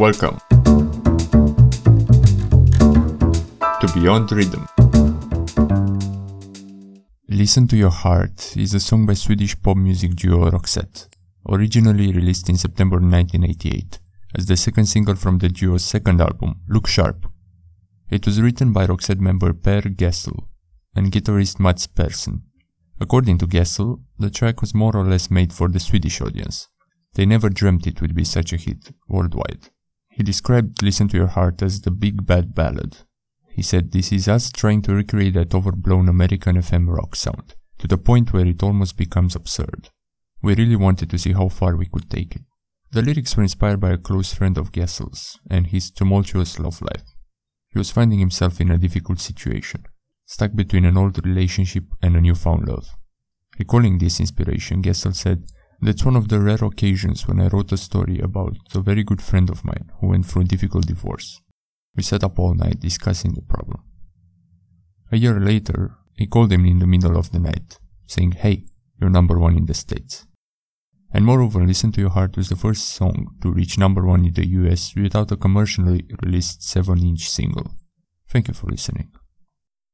Welcome to Beyond Rhythm. Listen to Your Heart is a song by Swedish pop music duo Roxette, originally released in September 1988 as the second single from the duo's second album, Look Sharp. It was written by Roxette member Per Gessle and guitarist Mats Persson. According to Gessle, the track was more or less made for the Swedish audience. They never dreamt it would be such a hit worldwide. He described Listen to Your Heart as the big bad ballad. He said this is us trying to recreate that overblown American FM rock sound, to the point where it almost becomes absurd. We really wanted to see how far we could take it. The lyrics were inspired by a close friend of Gessle's and his tumultuous love life. He was finding himself in a difficult situation, stuck between an old relationship and a newfound love. Recalling this inspiration, Gessle said, That's one of the rare occasions when I wrote a story about a very good friend of mine who went through a difficult divorce. We sat up all night discussing the problem. A year later, he called him in the middle of the night, saying, Hey, you're number one in the States. And moreover, Listen to Your Heart was the first song to reach number one in the US without a commercially released 7 inch single. Thank you for listening.